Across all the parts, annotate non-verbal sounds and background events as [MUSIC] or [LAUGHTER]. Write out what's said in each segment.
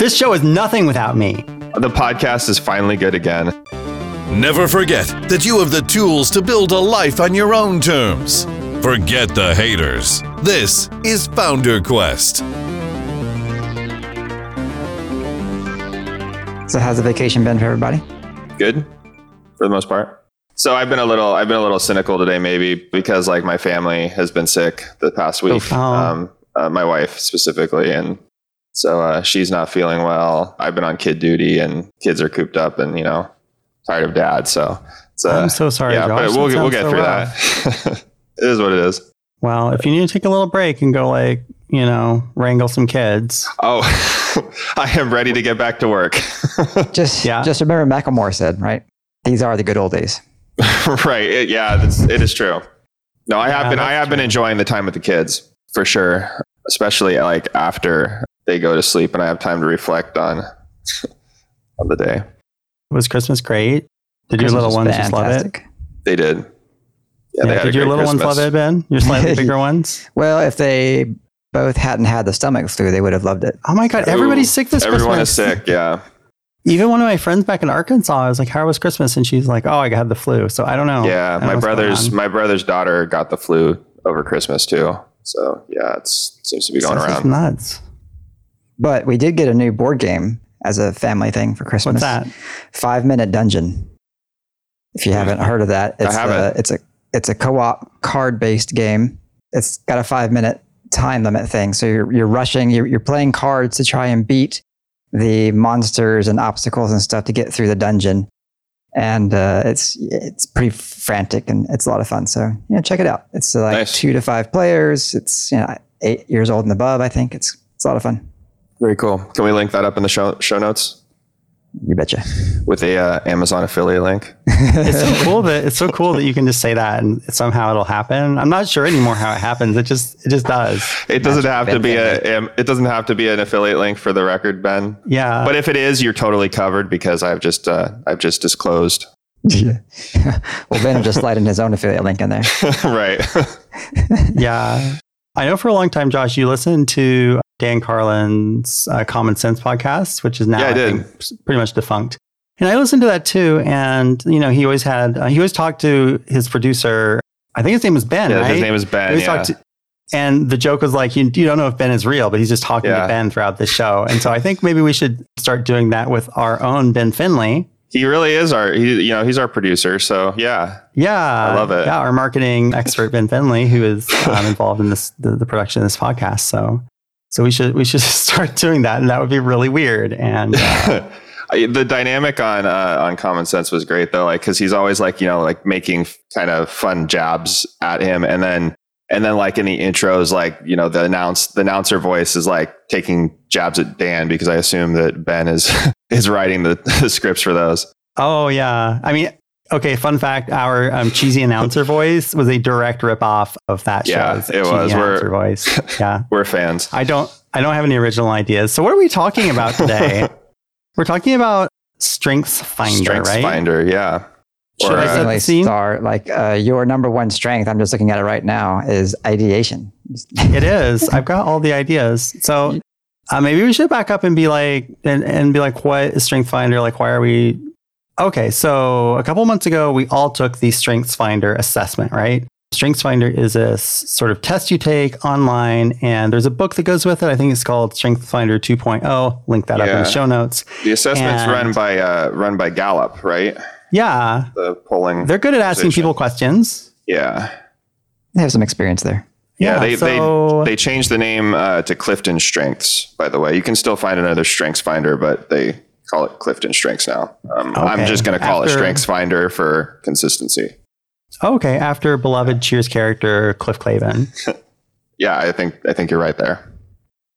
This show is nothing without me. The podcast is finally good again. Never forget that you have the tools to build a life on your own terms. Forget the haters. This is Founder Quest. So how's the vacation been for everybody? Good for the most part. So I've been a little I've been a little cynical today maybe because like my family has been sick the past week. Oh. Um, uh, my wife specifically and so uh, she's not feeling well. I've been on kid duty and kids are cooped up and you know tired of dad. So it's, uh, I'm so sorry, Yeah, Josh. but we'll we'll get so through rough. that. [LAUGHS] it is what it is. Well, if you need to take a little break and go like, you know, wrangle some kids. Oh, [LAUGHS] I am ready to get back to work. [LAUGHS] Just Yeah. just remember Macklemore said, right? These are the good old days. right. It, yeah, that's, it is true. No, I have Yeah, been I that's have been enjoying the time with the kids for sure, especially like after they go to sleep and I have time to reflect on [LAUGHS] on the day. Was Christmas great? Did Christmas your little ones just love it? They did. Yeah, they Yeah, had did a your great little ones love it, Ben? Your slightly [LAUGHS] bigger ones? Well, if they both hadn't had the stomach flu, they would have loved it. Oh my God, everybody's Ooh, sick this Everyone Christmas. Everyone is sick. Yeah. [LAUGHS] Even one of my friends back in Arkansas, I was like, "How was Christmas?" And she's like, "Oh, I had the flu." So I don't know. yeah. Don't My what's going brother's my brother's daughter got the flu over Christmas too. So yeah, it's it seems to be going This around. nuts. But we did get a new board game as a family thing for Christmas. What's that? Five Minute Dungeon. If you haven't heard of that, it's haven't. a, it's a it's a co-op card-based game. It's got a five minute time limit thing. So you're you're rushing. You're, you're playing cards to try and beat the monsters and obstacles and stuff to get through the dungeon. And uh, it's it's pretty frantic and it's a lot of fun. So yeah, check it out. It's uh, like Nice. two to five players. It's you know eight years old and above. I think it's it's a lot of fun. Very cool. Can we link that up in the show show notes You betcha. with a uh, Amazon affiliate link? It's so cool that it's so cool that you can just say that and somehow it'll happen. I'm not sure anymore how it happens. It just it just does. It doesn't have to be a it doesn't have to be an affiliate link for the record, Ben. Yeah. But if it is, you're totally covered because I've just uh, I've just disclosed. Yeah. [LAUGHS] well, Ben will just slide in his own affiliate link in there. [LAUGHS] right. [LAUGHS] yeah. I know for a long time, Josh, you listened to Dan Carlin's uh, Common Sense podcast, which is now Yeah, think, pretty much defunct. And I listened to that too. And, you know, he always had, uh, he always talked to his producer. I think his name was Ben, yeah, right? his name is Ben. Yeah. talked to- and the joke was like, you, you don't know if Ben is real, but he's just talking Yeah. to Ben throughout the show. And so I think maybe we should start doing that with our own Ben Finley. he really is our he, you know he's our producer. So yeah, Yeah, I love it. Yeah, our marketing expert Ben Finley, who is [LAUGHS] um, involved in this the, the production of this podcast. So, so we should we should [LAUGHS] start doing that, and that would be really weird. And uh, [LAUGHS] the dynamic on uh, on Common Sense was great though, like because he's always like you know like making kind of fun jabs at him, and then and then like in the intros, like you know the announce the announcer voice is like taking jabs at Dan because I assume that Ben is [LAUGHS] is writing the, the scripts for those. oh yeah, I mean, okay. Fun fact: our um, cheesy announcer voice was a direct ripoff of that Yeah, show's it was. We're- announcer voice. [LAUGHS] Yeah, We're fans. I don't I don't have any original ideas. So what are we talking about today? [LAUGHS] We're talking about Strengths Finder, Strengths right? Finder, yeah. Should Or, I uh, set the scene? start like uh, your number one strength. I'm just looking at it right now is ideation. [LAUGHS] It is. I've got all the ideas. So uh, maybe we should back up and be like, and, and be like, what is Strength Finder? Like, why are we? Okay. So a couple months ago, we all took the Strengths Finder assessment, right? Strengths Finder is a s- sort of test you take online, and there's a book that goes with it. I think it's called Strength Finder 2.0. Link that up in the show notes. The assessment's And- run by uh, run by Gallup, right? Yeah. The polling. They're good at asking people questions. yeah. They have some experience there. Yeah, they, so- they they changed the name uh, to Clifton Strengths. By the way, you can still find another Strengths Finder, but they call it Clifton Strengths now. Um, I'm just going to call After- it Strengths Finder for consistency. Okay. After beloved Cheers character Cliff Clavin. [LAUGHS] Yeah, I think I think you're right there.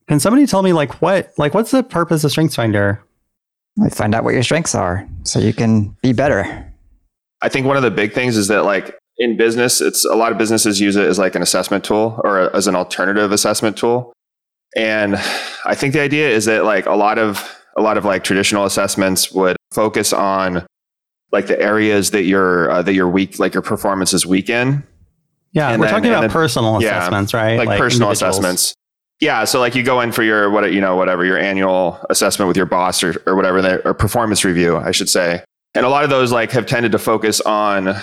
Can somebody tell me like what like what's the purpose of Strengths Finder? Like, Find out what your strengths are so you can be better. I think one of the big things is that like in business, it's a lot of businesses use it as like an assessment tool or a- as an alternative assessment tool. And I think the idea is that like a lot of a lot of like traditional assessments would focus on like the areas that your uh, that your weak like your performance is weak in, Yeah, And we're then- talking about then- personal yeah, assessments, right? like, personal assessments. Yeah, so like you go in for your what you know whatever your annual assessment with your boss or, or whatever or performance review, I should say. And a lot of those like have tended to focus on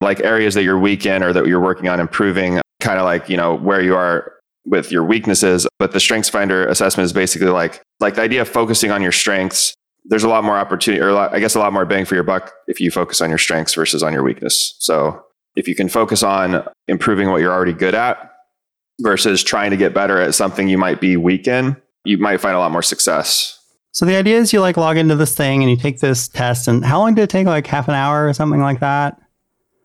like areas that you're weak in or that you're working on improving, kind of like, you know, where you are with your weaknesses. But the strengths finder assessment is basically like like the idea of focusing on your strengths. There's a lot more opportunity or lot, I guess a lot more bang for your buck if you focus on your strengths versus on your weakness. So if you can focus on improving what you're already good at versus trying to get better at something you might be weak in, you might find a lot more success. So the idea is you like log into this thing and you take this test and how long did it take? Like half an hour or something like that?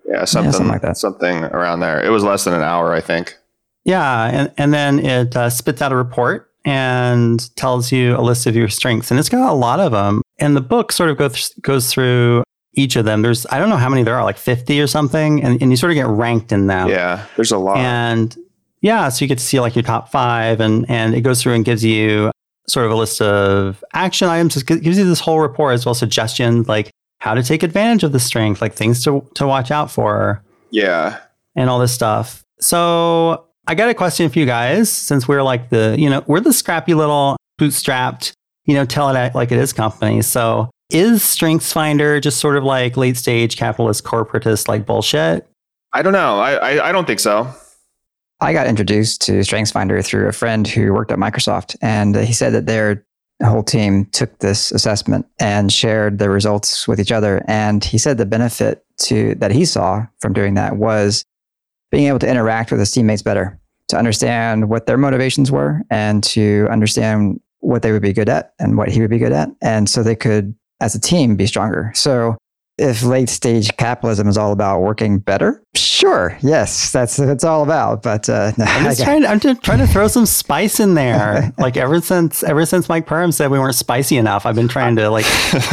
Yeah, something, yeah, something like that. Something around there. It was less than an hour, I think. Yeah, and, and then it uh, spits out a report and tells you a list of your strengths, and it's got a lot of them. And the book sort of goes goes through each of them. There's I don't know how many there are, like 50 or something, and, and you sort of get ranked in them. Yeah, there's a lot. And yeah, so you get to see like your top five, and and it goes through and gives you sort of a list of action items. It gives you this whole report as well suggestions like how to take advantage of the strength, like things to to watch out for. Yeah, and all this stuff. So I got a question for you guys, since we're like the you know we're the scrappy little bootstrapped you know tell it like it is company. So is Strengths Finder just sort of like late stage capitalist corporatist like bullshit? I don't know. I, I, I don't think so. I got introduced to StrengthsFinder through a friend who worked at Microsoft, and he said that their whole team took this assessment and shared the results with each other. And he said the benefit to that he saw from doing that was being able to interact with his teammates better, to understand what their motivations were, and to understand what they would be good at and what he would be good at, and so they could, as a team, be stronger. So if late stage capitalism is all about working better, sure, yes, that's what it's all about. But uh, [LAUGHS] I'm just trying. I'm just trying to throw some spice in there. [LAUGHS] like ever since ever since Mike Perham said we weren't spicy enough, I've been trying to like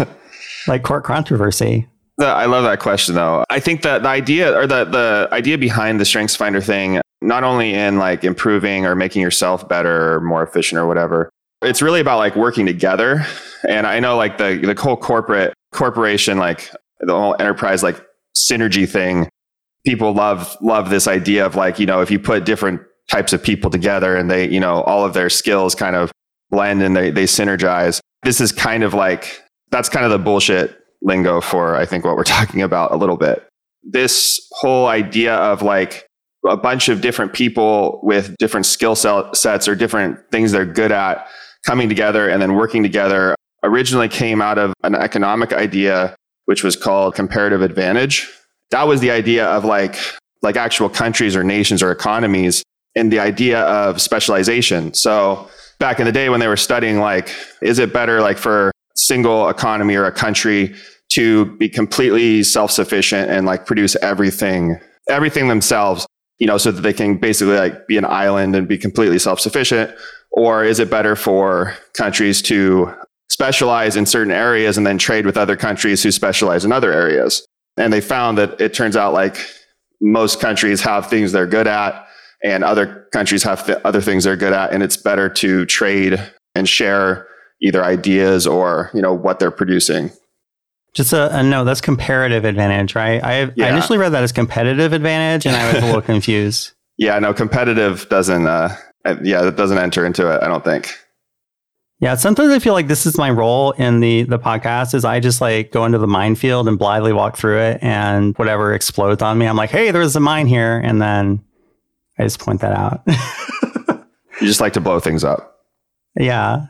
[LAUGHS] like court controversy. I love that question though. I think that the idea or the the idea behind the Strengths Finder thing, not only in like improving or making yourself better or more efficient or whatever, it's really about like working together. And I know like the the whole corporate corporation like the whole enterprise like synergy thing people love love this idea of like you know if you put different types of people together and they you know all of their skills kind of blend and they they synergize this is kind of like that's kind of the bullshit lingo for i think what we're [LAUGHS] talking about a little bit this whole idea of like a bunch of different people with different skill sets or different things they're good at coming together and then working together originally came out of an economic idea which was called comparative advantage. That was the idea of like, like actual countries or nations or economies and the idea of specialization. So back in the day when they were studying, like, is it better like for single economy or a country to be completely self-sufficient and like produce everything, everything themselves, you know, so that they can basically like be an island and be completely self-sufficient? Or is it better for countries to specialize in certain areas and then trade with other countries who specialize in other areas. And they found that it turns out like most countries have things they're good at and other countries have th- other things they're good at and it's better to trade and share either ideas or you know what they're producing just a, a no that's comparative advantage right I, yeah. I initially read that as competitive advantage and i was a little [LAUGHS] confused yeah no competitive doesn't uh yeah that doesn't enter into it i don't think yeah, sometimes I feel like this is my role in the the podcast is I just like go into the minefield and blithely walk through it and whatever explodes on me, I'm like, hey, there's a mine here, and then I just point that out. [LAUGHS] you just like to blow things up. Yeah.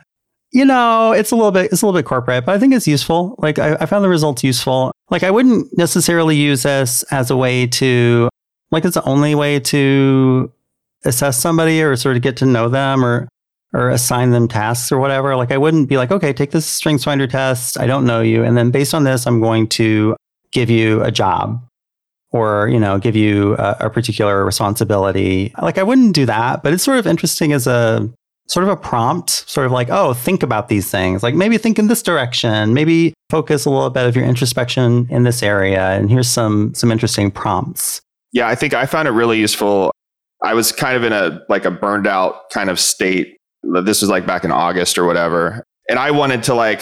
You know, it's a little bit it's a little bit corporate, but I think it's useful. Like I, I found the results useful. Like I wouldn't necessarily use this as a way to like it's the only way to assess somebody or sort of get to know them or or assign them tasks or whatever. Like I wouldn't be like, okay, take this strengths finder test. I don't know you. And then based on this, I'm going to give you a job or, you know, give you a, a particular responsibility. Like I wouldn't do that, but it's sort of interesting as a sort of a prompt, sort of like, oh, think about these things. Like maybe think in this direction, maybe focus a little bit of your introspection in this area. And here's some some interesting prompts. Yeah, I think I found it really useful. I was kind of in a like a burned out kind of state this was like back in August or whatever. And I wanted to like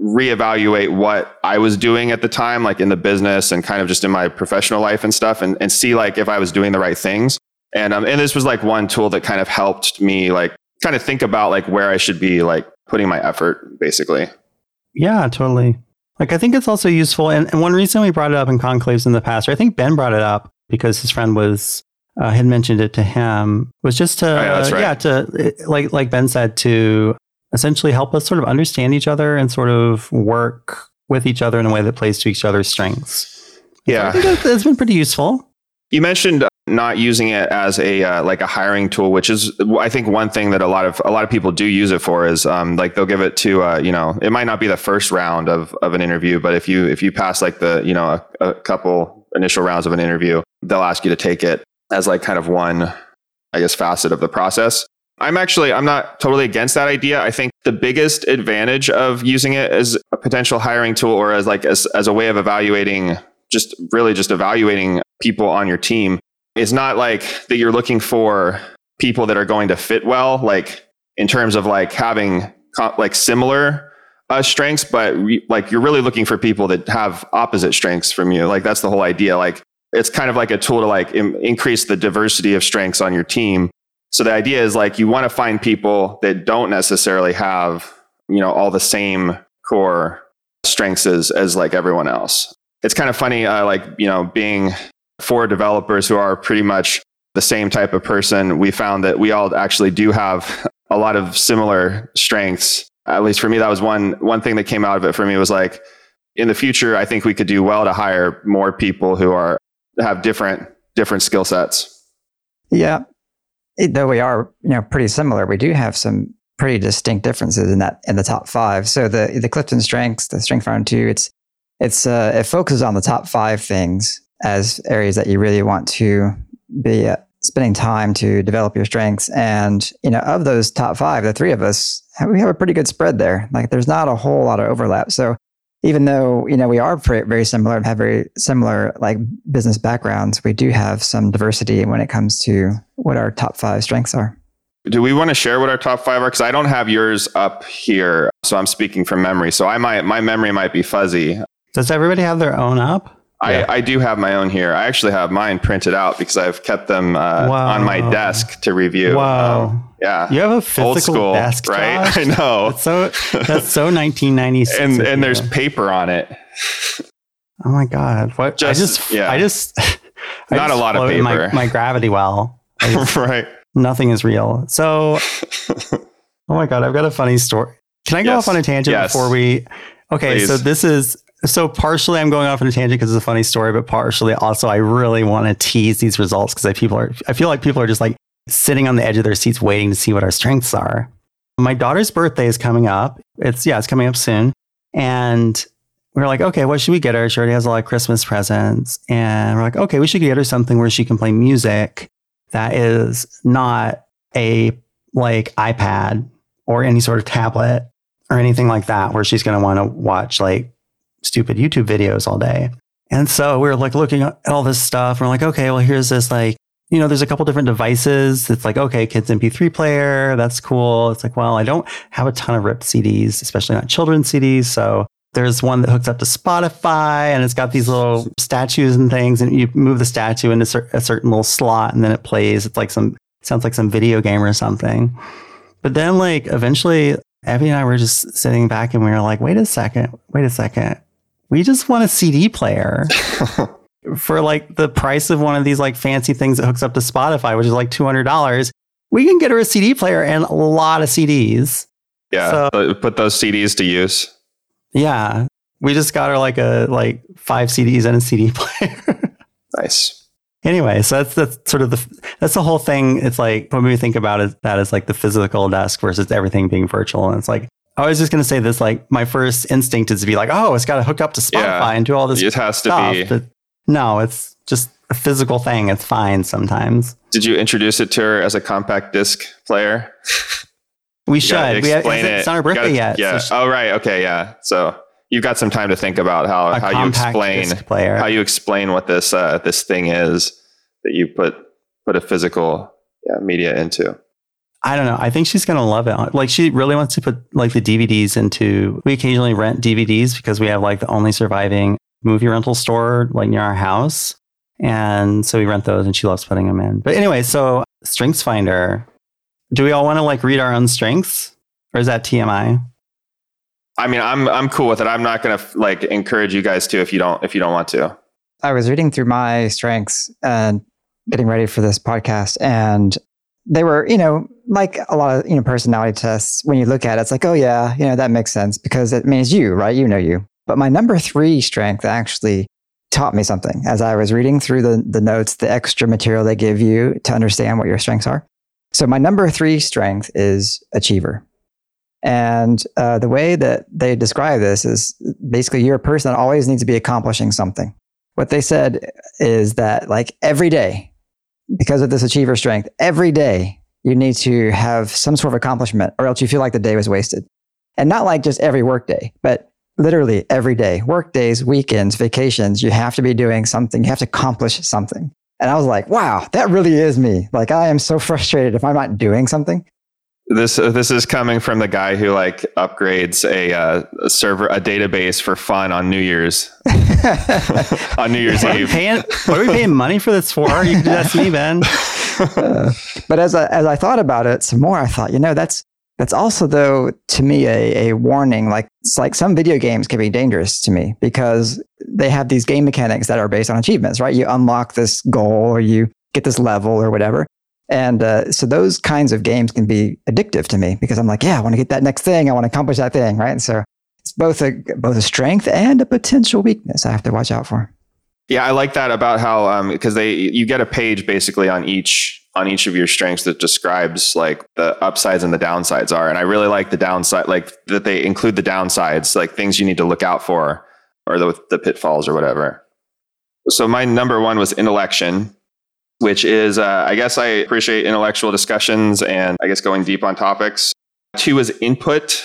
reevaluate what I was doing at the time, like in the business and kind of just in my professional life and stuff, and, and see like if I was doing the right things. And um, and this was like one tool that kind of helped me like kind of think about like where I should be like putting my effort, basically. Yeah, totally. Like I think it's also useful, and, and one reason we brought it up in conclaves in the past, or I think Ben brought it up because his friend was uh, had mentioned it to him, was just to Oh, yeah, right. yeah to like like Ben said to essentially help us sort of understand each other and sort of work with each other in a way that plays to each other's strengths. Yeah. I Yeah. think that- that's been pretty useful. You mentioned uh, not using it as a uh, like a hiring tool, which is I think one thing that a lot of a lot of people do use it for is um, like they'll give it to uh, you know it might not be the first round of of an interview, but if you if you pass like the you know a, a couple initial rounds of an interview, they'll ask you to take it as like kind of one I guess facet of the process. I'm actually I'm not totally against that idea. I think the biggest advantage of using it as a potential hiring tool or as like as as a way of evaluating just really just evaluating people on your team is not like that you're looking for people that are going to fit well like in terms of like having like similar uh, strengths but re- like you're really looking for people that have opposite strengths from you. Like that's the whole idea. Like it's kind of like a tool to like Im- increase the diversity of strengths on your team. So the idea is like you want to find people that don't necessarily have, you know, all the same core strengths as, as like everyone else. It's kind of funny, uh, like, you know, being four developers who are pretty much the same type of person, we found that we all actually do have a lot of similar strengths. At least for me, that was one, one thing that came out of it for me was like, in the future, I think we could do well to hire more people who are, have different, different skill sets. Yeah. Though we are, you know, pretty similar, we do have some pretty distinct differences in that in the top five. So the the Clifton strengths, the strength round two, it's it's uh, it focuses on the top five things as areas that you really want to be uh, spending time to develop your strengths. And you know, of those top five, the three of us, we have a pretty good spread there. Like, there's not a whole lot of overlap. So even though you know we are very similar and have very similar like business backgrounds, we do have some diversity when it comes to what our top five strengths are. Do we want to share what our top five are? Because I don't have yours up here, so I'm speaking from memory. So I might my memory might be fuzzy. Does everybody have their own up? I, I do have my own here. I actually have mine printed out because I've kept them uh, Wow. on my desk to review. Wow. Um, yeah, You have a old physical school, desk, right? Josh? [LAUGHS] I know. That's so that's so 1996. [LAUGHS] and and there's paper on it. oh my god! What Just- I just yeah. I just [LAUGHS] I Not a lot of float in My, paper. my gravity well. Just- right. nothing is real. So oh my god! I've got a funny story. Can I go Yes. off on a tangent Yes. before we? Okay, so this is so partially I'm going off on a tangent because it's a funny story, but partially also I really want to tease these results because I people are I feel like people are just like sitting on the edge of their seats waiting to see what our strengths are. My daughter's birthday is coming up. It's yeah, it's coming up soon, and we we're like, okay, what should we get her? She already has a lot of Christmas presents, and we're like, okay, we should get her something where she can play music that is not a like iPad or any sort of tablet or anything like that, where she's going to want to watch like stupid YouTube videos all day. And so we were like looking at all this stuff. And we're like, okay, well, here's this like, you know, there's a couple different devices. It's like, okay, kids MP3 player. That's cool. It's like, well, I don't have a ton of ripped CDs, especially not children's CDs. So there's one that hooks up to Spotify and it's got these little statues and things. And you move the statue into a certain little slot and then it plays. It's like some, sounds like some video game or something. But then, like, eventually, Evie and I were just sitting back and we were like, wait a second, wait a second. We just want a CD player [LAUGHS] for like the price of one of these like fancy things that hooks up to Spotify, which is like $200. We can get her a CD player and a lot of CDs. Yeah. So- put- put those CDs to use. Yeah. We just got her like a like five CDs and a CD [LAUGHS] player. Nice. anyway, so that's that's sort of the that's the whole thing. It's like when we think about it, that is like the physical desk versus everything being virtual, and it's like I was just gonna say this. Like my first instinct is to be like, oh, it's got to hook up to Spotify Yeah. and do all this It has to stuff. be. But no, it's just a physical thing. It's fine sometimes. Did you introduce it to her as a compact disc player? We You should. We have, explain it's not her birthday gotta- yet. Yeah. so she- oh, right. Okay. Yeah. So you've got some time to think about how, how you explain how you explain what this uh, this thing is that you put put a physical yeah, media into. I don't know. I think she's gonna love it. Like she really wants to put like the DVDs into. We occasionally rent DVDs because we have like the only surviving movie rental store like near our house, and so we rent those, and she loves putting them in. But anyway, so Strengths Finder, do we all want to like read our own strengths or is that TMI? I mean, I'm I'm cool with it. I'm not gonna like encourage you guys to if you don't if you don't want to. I was reading through my strengths and getting ready for this podcast, and they were, you know, like a lot of you know personality tests. When you look at it, it's like, oh yeah, you know, that makes sense because it means you, right? You know you. But my number three strength actually taught me something as I was reading through the the notes, the extra material they give you to understand what your strengths are. So my number three strength is achiever. And uh, the way that they describe this is basically you're a person that always needs to be accomplishing something. What they said is that, like, every day, because of this achiever strength, every day you need to have some sort of accomplishment or else you feel like the day was wasted. And not like just every workday, but literally every day, work days, weekends, vacations, you have to be doing something. You have to accomplish something. And I was like, wow, that really is me. Like, I am so frustrated if I'm not doing something. This uh, this is coming from the guy who like upgrades a, uh, a server a database for fun on New Year's [LAUGHS] on New Year's Eve. Paying, what are we paying money for this for? You can do that to me, Ben. Uh, but as I, as I thought about it some more, I thought, you know, that's that's also though to me a, a warning. Like it's like some video games can be dangerous to me because they have these game mechanics that are based on achievements, right? You unlock this goal or you get this level or whatever. And uh, so those kinds of games can be addictive to me because I'm like, yeah, I want to get that next thing. I want to accomplish that thing, right? And so it's both a both a strength and a potential weakness I have to watch out for. Yeah, I like that about how because um, they you get a page basically on each on each of your strengths that describes like the upsides and the downsides are, and I really like the downside, like that they include the downsides, like things you need to look out for, or the the pitfalls or whatever. So my number one was intellection, which is, uh, I guess I appreciate intellectual discussions and I guess going deep on topics. Two was input.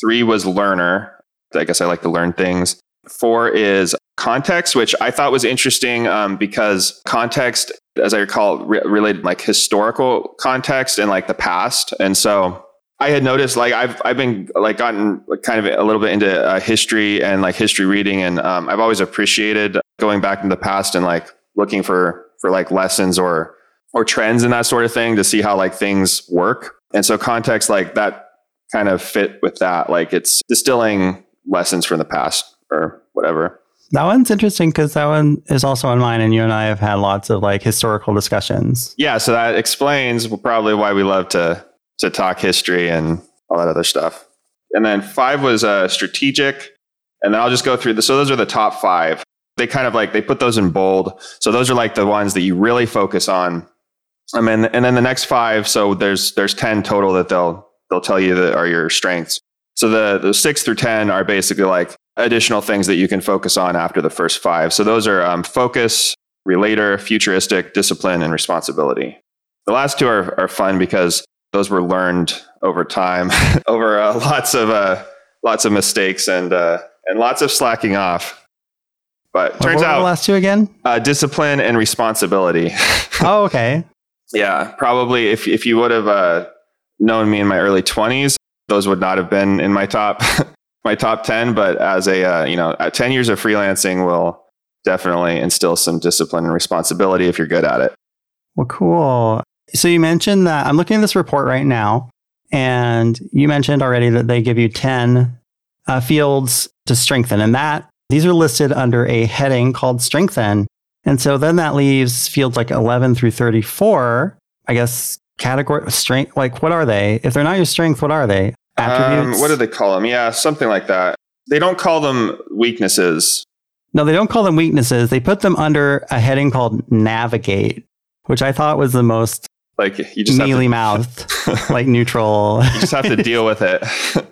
Three was learner. I guess I like to learn things. Four is context, which I thought was interesting um, because context, as I recall, re- related like historical context and like the past. And so I had noticed like I've I've been like gotten kind of a little bit into uh, history and like history reading, and um, I've always appreciated going back in the past and like looking for for like lessons or or trends and that sort of thing to see how like things work. And so context like that kind of fit with that. Like it's distilling lessons from the past or whatever. That one's interesting because that one is also on mine, and you and I have had lots of like historical discussions. Yeah, so that explains probably why we love to to talk history and all that other stuff. And then five was uh, strategic, and then I'll just go through the. So those are the top five they kind of like they put those in bold. So those are like the ones that you really focus on. I mean, and then the next five. So there's there's ten total that they'll they'll tell you that are your strengths. So the the six through ten are basically like additional things that you can focus on after the first five. So those are um, focus, relator, futuristic, discipline, and responsibility. The last two are are fun because those were learned over time, [LAUGHS] over uh, lots of uh, lots of mistakes and uh, and lots of slacking off. But what turns out the last two again, uh, discipline and responsibility. [LAUGHS] oh, okay. yeah, probably if if you would have uh, known me in my early twenties, those would not have been in my top [LAUGHS] my top ten. But as a uh, you know, ten years of freelancing will definitely instill some discipline and responsibility if you're good at it. Well, cool. So you mentioned that I'm looking at this report right now, and you mentioned already that they give you ten uh, fields to strengthen, and that these are listed under a heading called strengthen. And so then that leaves fields like 11 through 34, I guess, category strength. Like, what are they? If they're not your strength, what are they? Attributes? Um, what do they call them? Yeah, something like that. They don't call them weaknesses. No, they don't call them weaknesses. They put them under a heading called navigate, which I thought was the most like you just mealy mouthed, [LAUGHS] like neutral. you just have to deal with it. [LAUGHS]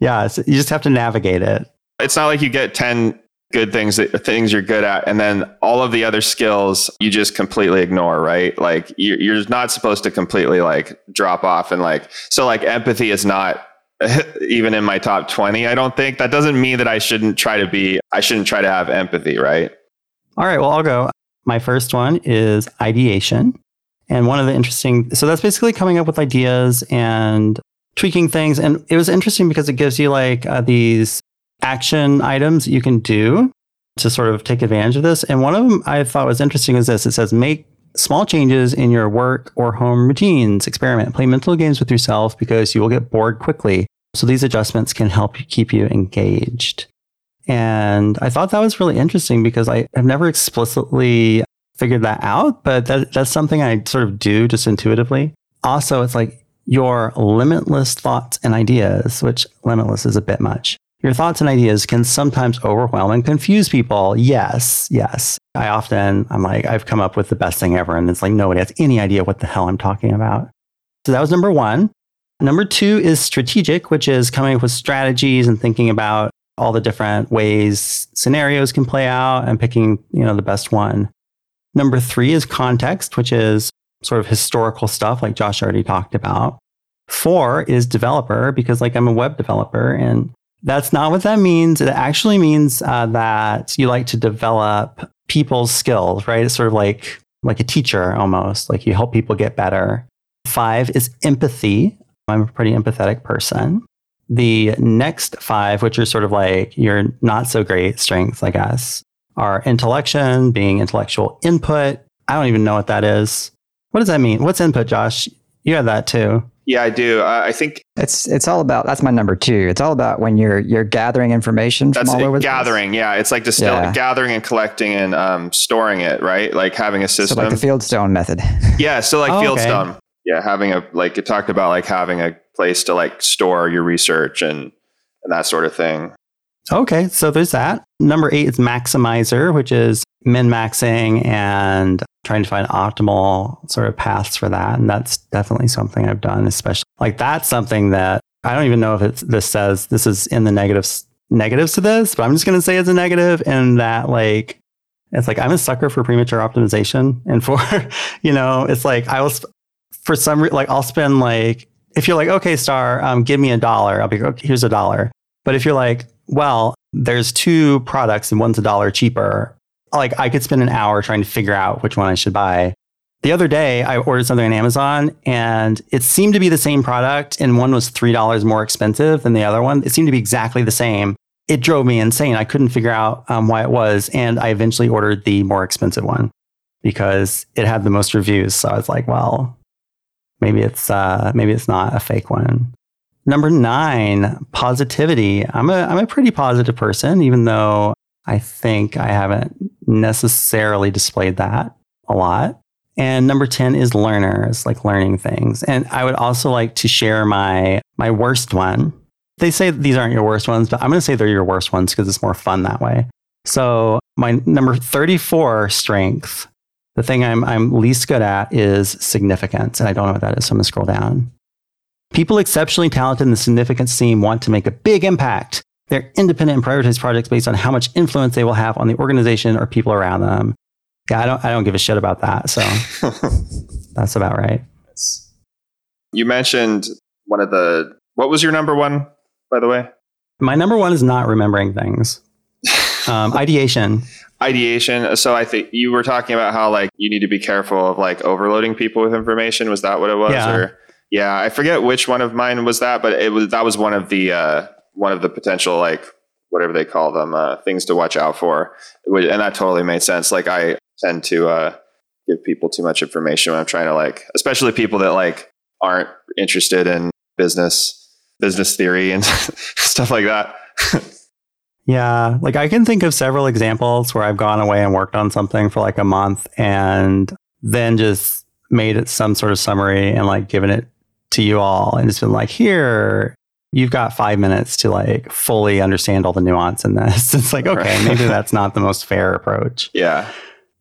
yeah, so you just have to navigate it. It's not like you get 10 good things that things you're good at and then all of the other skills you just completely ignore right? Like you're, you're not supposed to completely like drop off and like so like empathy is not [LAUGHS] even in my top 20 i don't think. That doesn't mean that i shouldn't try to be i shouldn't try to have empathy right? All right well i'll go. My first one is ideation. And one of the interesting so that's basically coming up with ideas and tweaking things. And it was interesting because it gives you like uh, these action items you can do to sort of take advantage of this. And one of them I thought was interesting is this it says make small changes in your work or home routines. Experiment, play mental games with yourself because you will get bored quickly. So these adjustments can help keep you engaged. And I thought that was really interesting because I have never explicitly figured that out, but that, that's something I sort of do just intuitively. Also, it's like your limitless thoughts and ideas, which limitless is a bit much. Your thoughts and ideas can sometimes overwhelm and confuse people. Yes, yes. I often, I'm like, I've come up with the best thing ever. And it's like, nobody has any idea what the hell I'm talking about. So that was number one. Number two is strategic, which is coming up with strategies and thinking about all the different ways scenarios can play out and picking, you know, the best one. Number three is context, which is sort of historical stuff like Josh already talked about. Four is developer because like I'm a web developer and that's not what that means. It actually means uh, that you like to develop people's skills, right? It's sort of like like a teacher almost, like you help people get better. Five is empathy. I'm a pretty empathetic person. The next five, which are sort of like your not so great strengths, I guess, are intellection, being intellectual input. I don't even know what that is. What does that mean? What's input, Josh? You have that too. Yeah, I do. I think it's it's all about that's my number two. It's all about when you're you're gathering information from that's all over. gathering. Yeah, it's like just yeah. gathering and collecting and um, storing it. Right, like having a system. So like the Fieldstone method. [LAUGHS] yeah, so like oh, Fieldstone. Okay. Yeah, having a like it talked about like having a place to like store your research and and that sort of thing. Okay, so there's that. Number eight is maximizer, which is min maxing and trying to find optimal sort of paths for that. And that's definitely something I've done, especially like that's something that I don't even know if it's this says this is in the negatives negatives to this, but I'm just going to say it's a negative and that like it's like I'm a sucker for premature optimization and for [LAUGHS] you know it's like I was for some like I'll spend like if you're like okay Starr um, give me a dollar I'll be like okay, here's a dollar but if you're like well there's two products and one's a dollar cheaper like I could spend an hour trying to figure out which one I should buy. The other day, I ordered something on Amazon and it seemed to be the same product, and one was $3 more expensive than the other one. It seemed to be exactly the same. It drove me insane. I couldn't figure out um, why it was. And I eventually ordered the more expensive one because it had the most reviews. So I was like, well, maybe it's, uh, maybe it's not a fake one. Number nine, positivity. I'm a, I'm a pretty positive person, even though I think I haven't necessarily displayed that a lot. And number 10 is learners, like learning things. And I would also like to share my my worst one. They say these aren't your worst ones, but I'm going to say they're your worst ones because it's more fun that way. So, my number 34 strength, the thing I'm I'm least good at is significance, and I don't know what that is, so I'm going to scroll down. People exceptionally talented in the significance theme want to make a big impact. They're independent and prioritize projects based on how much influence they will have on the organization or people around them. Yeah, I don't I don't give a shit about that. So [LAUGHS] that's about right. You mentioned one of the what was your number one, by the way? My number one is not remembering things. [LAUGHS] Um, ideation. ideation. So I think you were talking about how like you need to be careful of like overloading people with information. Was that what it was? Yeah. Or yeah, I forget which one of mine was that, but it was that was one of the uh, one of the potential like whatever they call them uh, things to watch out for and that totally made sense. Like i tend to uh, give people too much information when i'm trying to like especially people that like aren't interested in business business theory and [LAUGHS] stuff like that. [LAUGHS] Yeah like i can think of several examples where i've gone away and worked on something for like a month and then just made it some sort of summary and like given it to you all and it's been like here you've got five minutes to like fully understand all the nuance in this. [LAUGHS] It's like, okay, maybe that's not the most fair approach. Yeah.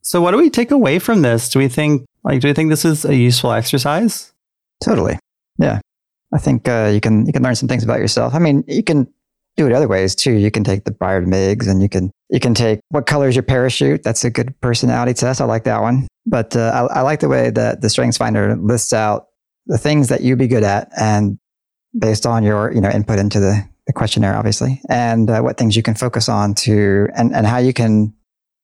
So what do we take away from this? Do we think like do we think this is a useful exercise? Totally. Yeah. I think uh, you can you can learn some things about yourself. I mean, you can do it other ways too. You can take the Myers-Briggs and you can you can take what color is your parachute. That's a good personality test. I like that one. But uh, I, I like the way that the Strengths Finder lists out the things that you'd be good at and based on your you know input into the, the questionnaire, obviously, and uh, what things you can focus on to and and how you can,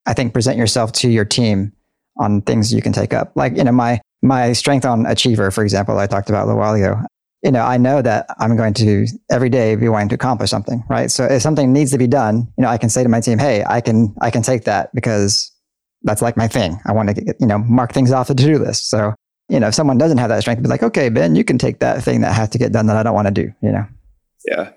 I think, present yourself to your team on things you can take up. Like you know my my strength on achiever, for example, I talked about a little while ago. You know, I know that I'm going to every day be wanting to accomplish something, right? So if something needs to be done, you know, I can say to my team, "Hey, I can I can take that because that's like my thing. I want to get, you know mark things off the to do list. So you know if someone doesn't have that strength, be like, okay, Ben, you can take that thing that has to get done that I don't want to do. You know. Yeah.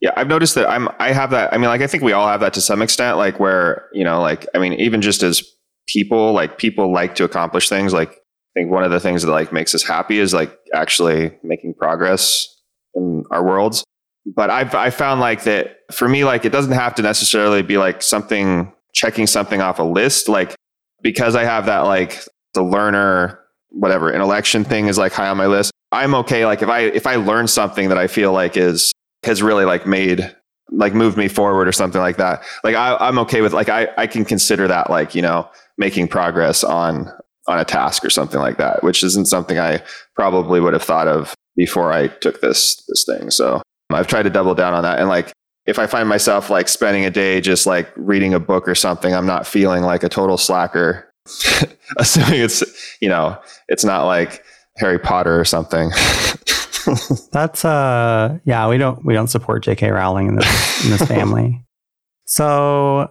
Yeah, I've noticed that I'm I have that I mean like I think we all have that to some extent like where, you know, like I mean even just as people, like people like to accomplish things like I think one of the things that like makes us happy is like actually making progress in our worlds. But I've I found like that for me like it doesn't have to necessarily be like something checking something off a list like because I have that like the learner whatever intellection thing is like high on my list. I'm okay like if I if I learn something that I feel like is has really like made like moved me forward or something like that. Like I, I'm okay with like I, I can consider that like you know making progress on on a task or something like that, which isn't something I probably would have thought of before I took this this thing. So I've tried to double down on that and like if I find myself like spending a day just like reading a book or something, I'm not feeling like a total slacker. [LAUGHS] Assuming it's you know it's not like Harry Potter or something. [LAUGHS] That's uh yeah, we don't we don't support J.K. Rowling in this in this family. [LAUGHS] so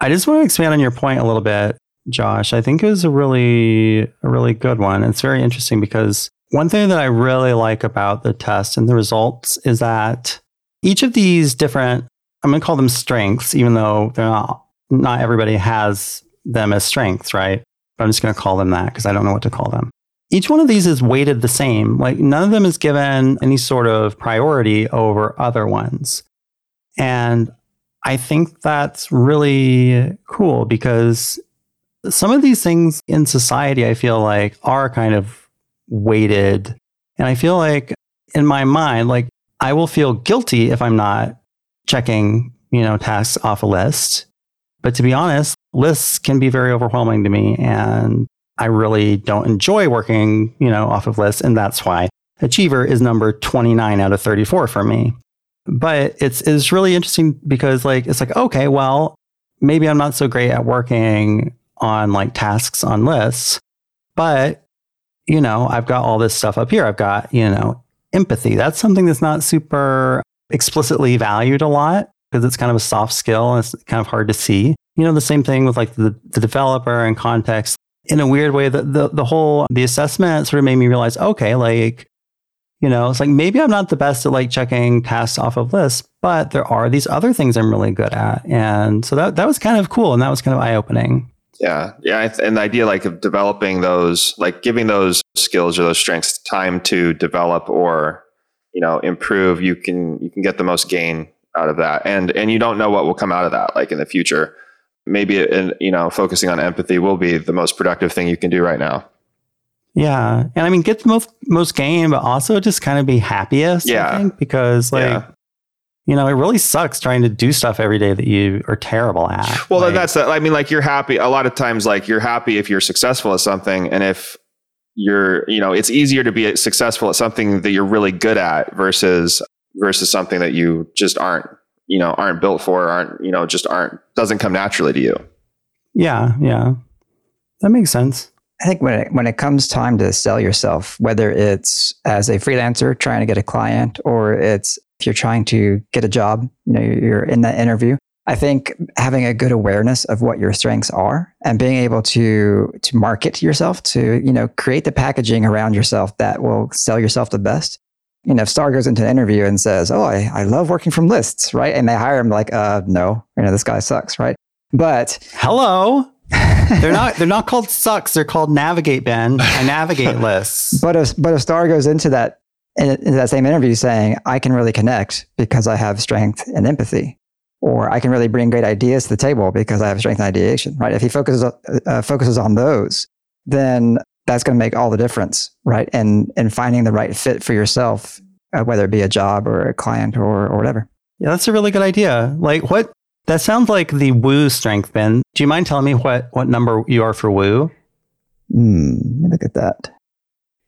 I just want to expand on your point a little bit, Josh. I think it was a really a really good one. It's very interesting because one thing that I really like about the test and the results is that each of these different I'm going to call them strengths even though they're not not everybody has them as strengths, right? But I'm just going to call them that because I don't know what to call them each one of these is weighted the same. Like none of them is given any sort of priority over other ones. And I think that's really cool because some of these things in society, I feel like are kind of weighted. And I feel like in my mind, like I will feel guilty if I'm not checking, you know, tasks off a list. But to be honest, lists can be very overwhelming to me. And I really don't enjoy working, you know, off of lists. And that's why Achiever is number 29 out of 34 for me. But it's, it's really interesting because like, it's like, okay, well, maybe I'm not so great at working on like tasks on lists, but you know, I've got all this stuff up here. I've got, you know, empathy. That's something that's not super explicitly valued a lot because it's kind of a soft skill and it's kind of hard to see. You know, the same thing with like the, the developer and context in a weird way, the, the, the whole, the assessment sort of made me realize, okay, like, you know, it's like maybe I'm not the best at like checking tasks off of lists, but there are these other things I'm really good at. And so that, that was kind of cool. And that was kind of eye opening. Yeah. Yeah. And the idea like of developing those, like giving those skills or those strengths time to develop or, you know, improve, you can, you can get the most gain out of that. And, and you don't know what will come out of that, like in the future. Maybe and you know focusing on empathy will be the most productive thing you can do right now. Yeah. And i mean get the most most gain but also just kind of be happiest yeah. I think, because like yeah. you know it really sucks trying to do stuff every day that you are terrible at. Well like, that's i mean like you're happy a lot of times like you're happy if you're successful at something and if you're you know it's easier to be successful at something that you're really good at versus versus something that you just aren't you know aren't built for aren't you know just aren't doesn't come naturally to you. Yeah yeah. That makes sense. I think when it, when it comes time to sell yourself whether it's as a freelancer trying to get a client or it's if you're trying to get a job you know you're in that interview i think having a good awareness of what your strengths are and being able to to market yourself to you know create the packaging around yourself that will sell yourself the best you know, if Starr goes into an interview and says, "Oh, I, I love working from lists," right, and they hire him, like, uh, no, you know, this guy sucks, right? But hello, [LAUGHS] they're not they're not called sucks. They're called navigate. Ben, I navigate [LAUGHS] lists. But if but if Starr goes into that into that same interview saying, "I can really connect because I have strength and empathy," or "I can really bring great ideas to the table because I have strength and ideation," right? If he focuses uh, focuses on those, then that's going to make all the difference, right? And and finding the right fit for yourself, uh, whether it be a job or a client or or whatever. Yeah, that's a really good idea. Like what? That sounds like the woo strength, Ben. Do you mind telling me what what number you are for woo? Hmm, let me look at that.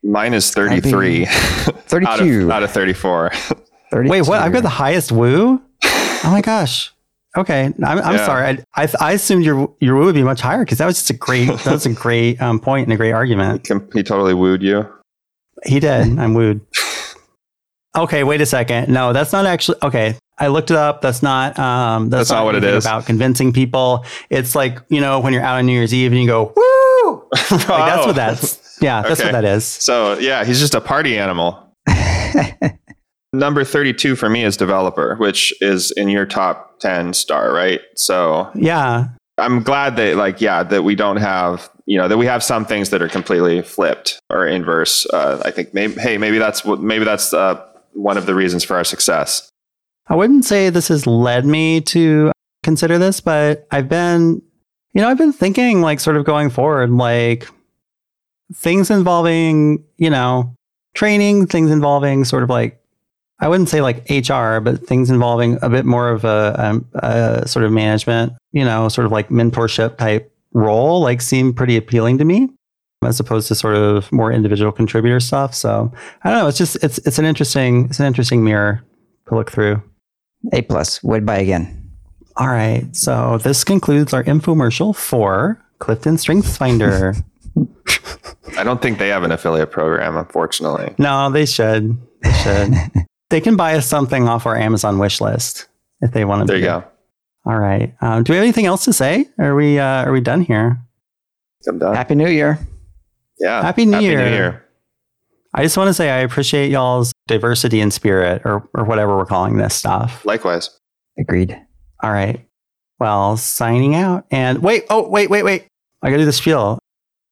Mine is 33. [LAUGHS] 32. out, of, out of 34. [LAUGHS] 32. Wait, what? I've got the highest woo? Oh my gosh. Okay, I'm, I'm yeah. sorry. I, I, I assumed your your woo would be much higher because that was just a great that was a great um, point and a great argument. He, he totally wooed you. He did. I'm wooed. Okay, wait a second. No, that's not actually okay. I looked it up. That's not um, that's, That's not what it is about convincing people. It's like you know when you're out on New Year's Eve and you go woo. [LAUGHS] Like that's Oh. what that's. Yeah, that's Okay. what that is. So yeah, he's just a party animal. [LAUGHS] Number 32 for me is developer, which is in your top 10 Starr, right? So Yeah, I'm glad that like yeah, that we don't have, you know, that we have some things that are completely flipped or inverse. Uh, I think maybe hey, maybe that's what maybe that's uh, one of the reasons for our success. I wouldn't say this has led me to consider this, but I've been, you know, I've been thinking like sort of going forward, like things involving, you know, training, things involving sort of like, I wouldn't say like HR, but things involving a bit more of a, um, a sort of management, you know, sort of like mentorship type role, like seem pretty appealing to me as opposed to sort of more individual contributor stuff. So I don't know. It's just, it's, it's an interesting, it's an interesting mirror to look through. A plus. Would buy again. All right. So this concludes our infomercial for Clifton Strengths Finder. [LAUGHS] I don't think they have an affiliate program, unfortunately. no, they should. They should. [LAUGHS] they can buy us something off our Amazon wish list if they want to. There you go. All right. Um, do we have anything else to say? Are we uh, are we done here? I'm done. Happy New Year. Yeah. Happy New Year. I just want to say I appreciate y'all's diversity in spirit, or or whatever we're calling this stuff. Likewise. Agreed. All right. Well, signing out. And wait, oh, wait, wait, wait. I got to do the spiel.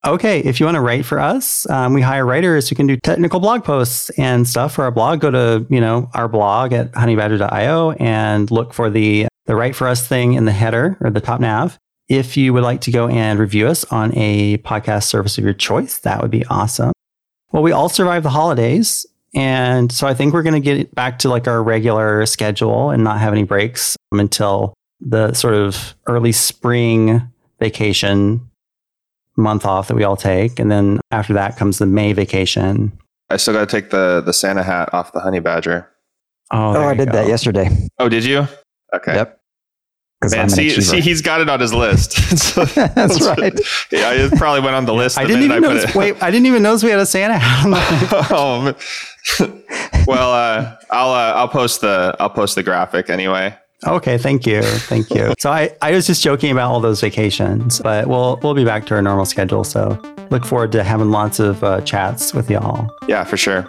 Okay. If you want to write for us, um, we hire writers who can do technical blog posts and stuff for our blog. Go to, you know, our blog at honeybadger.io and look for the, the write for us thing in the header or the top nav. If you would like to go and review us on a podcast service of your choice, that would be awesome. Well, we all survived the holidays. And so I think we're going to get back to like our regular schedule and not have any breaks until the sort of early spring vacation month off that we all take. And then after that comes the May vacation. I still got to take the the Santa hat off the honey badger. Oh, Oh, I you did that yesterday. Oh, did you? Okay. Yep. Because I'm Man, see, see, he's got it on his list. [LAUGHS] [LAUGHS] That's [LAUGHS] right. yeah, it probably went on the list. I the didn't even minute notice. it- Wait, I didn't even notice we had a Santa hat. on the- oh, well, uh, I'll uh, I'll post the I'll post the graphic anyway. Okay, thank you, thank you. [LAUGHS] So I, I was just joking about all those vacations, but we'll we'll be back to our normal schedule. So look forward to having lots of uh, chats with y'all. Yeah, for sure.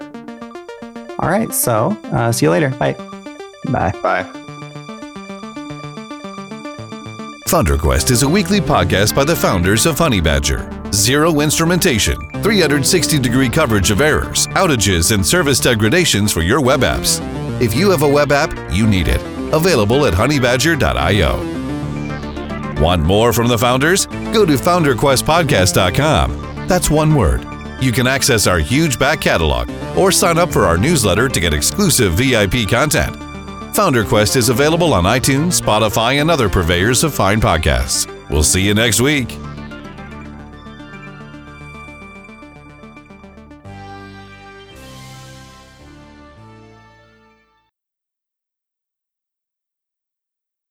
All right, so uh, see you later. Bye. Bye. Bye. FounderQuest is a weekly podcast by the founders of Honey Badger. Zero instrumentation, 360 degree coverage of errors, outages, and service degradations for your web apps. If you have a web app, you need it. Available at honeybadger.io. Want more from the founders? Go to founderquestpodcast.com. That's one word. You can access our huge back catalog or sign up for our newsletter to get exclusive VIP content. FounderQuest is available on iTunes, Spotify, and other purveyors of fine podcasts. We'll see you next week.